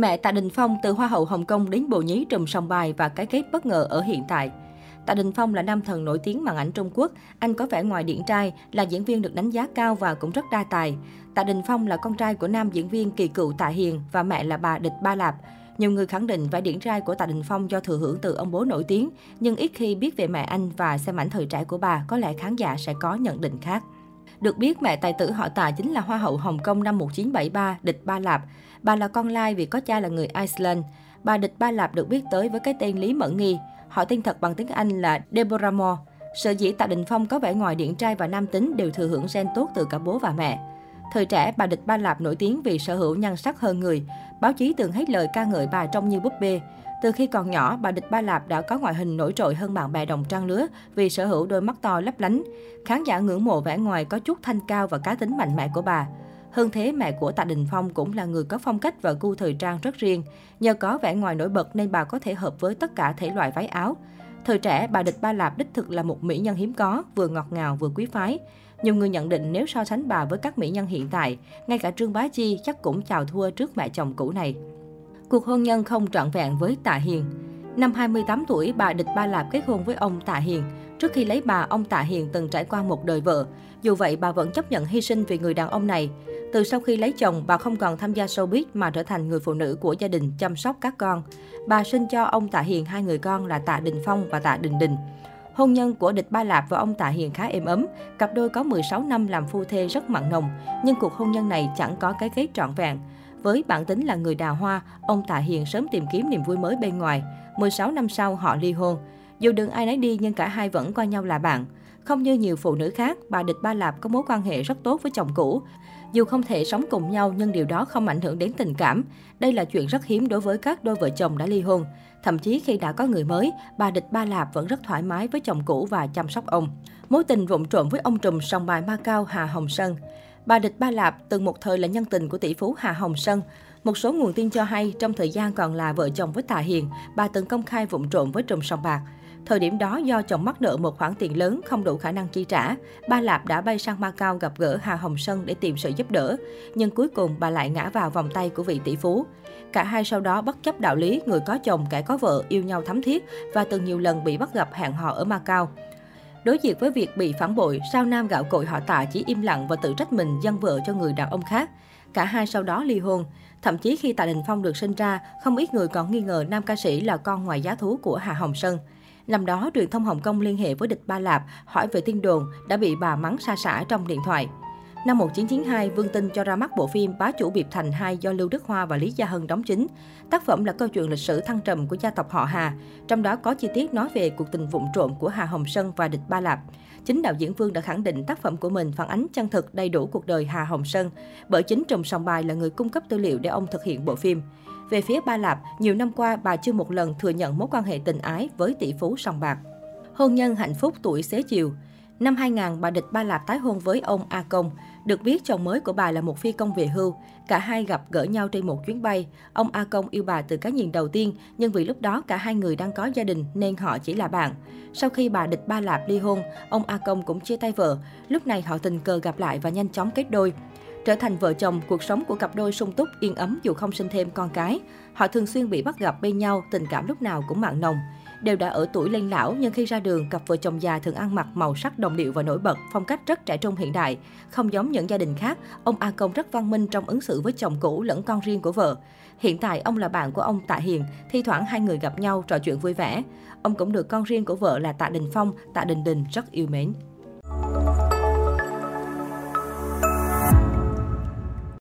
Mẹ Tạ Đình Phong từ Hoa hậu Hồng Kông đến bộ nhí trùm Sòng bài và cái kết bất ngờ ở hiện tại. Tạ Đình Phong là nam thần nổi tiếng màn ảnh Trung Quốc. Anh có vẻ ngoài điển trai, là diễn viên được đánh giá cao và cũng rất đa tài. Tạ Đình Phong là con trai của nam diễn viên kỳ cựu Tạ Hiền và mẹ là bà Địch Ba Lạp. Nhiều người khẳng định vẻ điển trai của Tạ Đình Phong do thừa hưởng từ ông bố nổi tiếng, nhưng ít khi biết về mẹ anh và xem ảnh thời trẻ của bà, có lẽ khán giả sẽ có nhận định khác. Được biết, mẹ tài tử họ Tạ chính là Hoa hậu Hồng Kông năm 1973, Địch Ba Lạp. Bà là con lai vì có cha là người Iceland. Bà Địch Ba Lạp được biết tới với cái tên Lý Mẫn Nghi. Họ tên thật bằng tiếng Anh là Deborah Moore. Sở dĩ Tạ Đình Phong có vẻ ngoài điển trai và nam tính đều thừa hưởng gen tốt từ cả bố và mẹ. Thời trẻ, bà Địch Ba Lạp nổi tiếng vì sở hữu nhan sắc hơn người. Báo chí từng hết lời ca ngợi bà trông như búp bê. Từ khi còn nhỏ, bà Địch Ba Lạp đã có ngoại hình nổi trội hơn bạn bè đồng trang lứa vì sở hữu đôi mắt to lấp lánh. Khán giả ngưỡng mộ vẻ ngoài có chút thanh cao và cá tính mạnh mẽ của bà. Hơn thế, mẹ của Tạ Đình Phong cũng là người có phong cách và gu thời trang rất riêng. Nhờ có vẻ ngoài nổi bật nên bà có thể hợp với tất cả thể loại váy áo. Thời trẻ, bà Địch Ba Lạp đích thực là một mỹ nhân hiếm có, vừa ngọt ngào vừa quý phái. Nhiều người nhận định nếu so sánh bà với các mỹ nhân hiện tại, ngay cả Trương Bá Chi chắc cũng chào thua trước mẹ chồng cũ này. Cuộc hôn nhân không trọn vẹn với Tạ Hiền Năm 28 tuổi, bà Địch Ba Lạp kết hôn với ông Tạ Hiền. Trước khi lấy bà, ông Tạ Hiền từng trải qua một đời vợ. Dù vậy, bà vẫn chấp nhận hy sinh vì người đàn ông này. Từ sau khi lấy chồng, bà không còn tham gia showbiz mà trở thành người phụ nữ của gia đình chăm sóc các con. Bà sinh cho ông Tạ Hiền hai người con là Tạ Đình Phong và Tạ Đình Đình. Hôn nhân của Địch Ba Lạp và ông Tạ Hiền khá êm ấm, cặp đôi có 16 năm làm phu thê rất mặn nồng, nhưng cuộc hôn nhân này chẳng có cái kết trọn vẹn. Với bản tính là người đào hoa, ông Tạ Hiền sớm tìm kiếm niềm vui mới bên ngoài. 16 năm sau họ ly hôn. Dù đừng ai nấy đi nhưng cả hai vẫn coi nhau là bạn. Không như nhiều phụ nữ khác, bà Địch Ba Lạp có mối quan hệ rất tốt với chồng cũ. Dù không thể sống cùng nhau nhưng điều đó không ảnh hưởng đến tình cảm. Đây là chuyện rất hiếm đối với các đôi vợ chồng đã ly hôn. Thậm chí khi đã có người mới, bà Địch Ba Lạp vẫn rất thoải mái với chồng cũ và chăm sóc ông. Mối tình vụn trộm với ông trùm song bài ma cao Hà Hồng Sơn. Bà Địch Ba Lạp từng một thời là nhân tình của tỷ phú Hà Hồng Sơn. Một số nguồn tin cho hay, trong thời gian còn là vợ chồng với Tạ Hiền, bà từng công khai vụng trộm với trùm sòng bạc. Thời điểm đó, do chồng mắc nợ một khoản tiền lớn không đủ khả năng chi trả, ba Lạp đã bay sang Macau gặp gỡ Hà Hồng Sơn để tìm sự giúp đỡ. Nhưng cuối cùng bà lại ngã vào vòng tay của vị tỷ phú. Cả hai sau đó bất chấp đạo lý, người có chồng, kẻ có vợ, yêu nhau thắm thiết và từng nhiều lần bị bắt gặp hẹn hò ở Macau. Đối diện với việc bị phản bội, sao nam gạo cội họ tạ chỉ im lặng và tự trách mình dâng vợ cho người đàn ông khác. Cả hai sau đó ly hôn. Thậm chí khi Tạ Đình Phong được sinh ra, không ít người còn nghi ngờ nam ca sĩ là con ngoài giá thú của Hà Hồng Sơn. Năm đó, truyền thông Hồng Kông liên hệ với địch Ba Lạp hỏi về tin đồn đã bị bà mắng xa xả trong điện thoại. Năm 1992, Vương Tinh cho ra mắt bộ phim Bá chủ Biệp Thành 2 do Lưu Đức Hoa và Lý Gia Hân đóng chính. Tác phẩm là câu chuyện lịch sử thăng trầm của gia tộc họ Hà, trong đó có chi tiết nói về cuộc tình vụng trộm của Hà Hồng Sơn và địch Ba Lạp. Chính đạo diễn Vương đã khẳng định tác phẩm của mình phản ánh chân thực đầy đủ cuộc đời Hà Hồng Sơn, bởi chính Trùng Sòng Bài là người cung cấp tư liệu để ông thực hiện bộ phim. Về phía Ba Lạp, nhiều năm qua bà chưa một lần thừa nhận mối quan hệ tình ái với tỷ phú sòng bạc. Hôn nhân hạnh phúc tuổi xế chiều Năm 2000, bà Địch Ba Lạp tái hôn với ông A Công. Được biết, chồng mới của bà là một phi công về hưu. Cả hai gặp gỡ nhau trên một chuyến bay. Ông A Công yêu bà từ cái nhìn đầu tiên, nhưng vì lúc đó cả hai người đang có gia đình nên họ chỉ là bạn. Sau khi bà Địch Ba Lạp ly hôn, ông A Công cũng chia tay vợ. Lúc này họ tình cờ gặp lại và nhanh chóng kết đôi. Trở thành vợ chồng, cuộc sống của cặp đôi sung túc, yên ấm dù không sinh thêm con cái. Họ thường xuyên bị bắt gặp bên nhau, tình cảm lúc nào cũng mặn nồng. Đều đã ở tuổi lên lão, nhưng khi ra đường, cặp vợ chồng già thường ăn mặc màu sắc đồng điệu và nổi bật, phong cách rất trẻ trung hiện đại. Không giống những gia đình khác, ông A Công rất văn minh trong ứng xử với chồng cũ lẫn con riêng của vợ. Hiện tại, ông là bạn của ông Tạ Hiền, thi thoảng hai người gặp nhau trò chuyện vui vẻ. Ông cũng được con riêng của vợ là Tạ Đình Phong, Tạ Đình Đình rất yêu mến.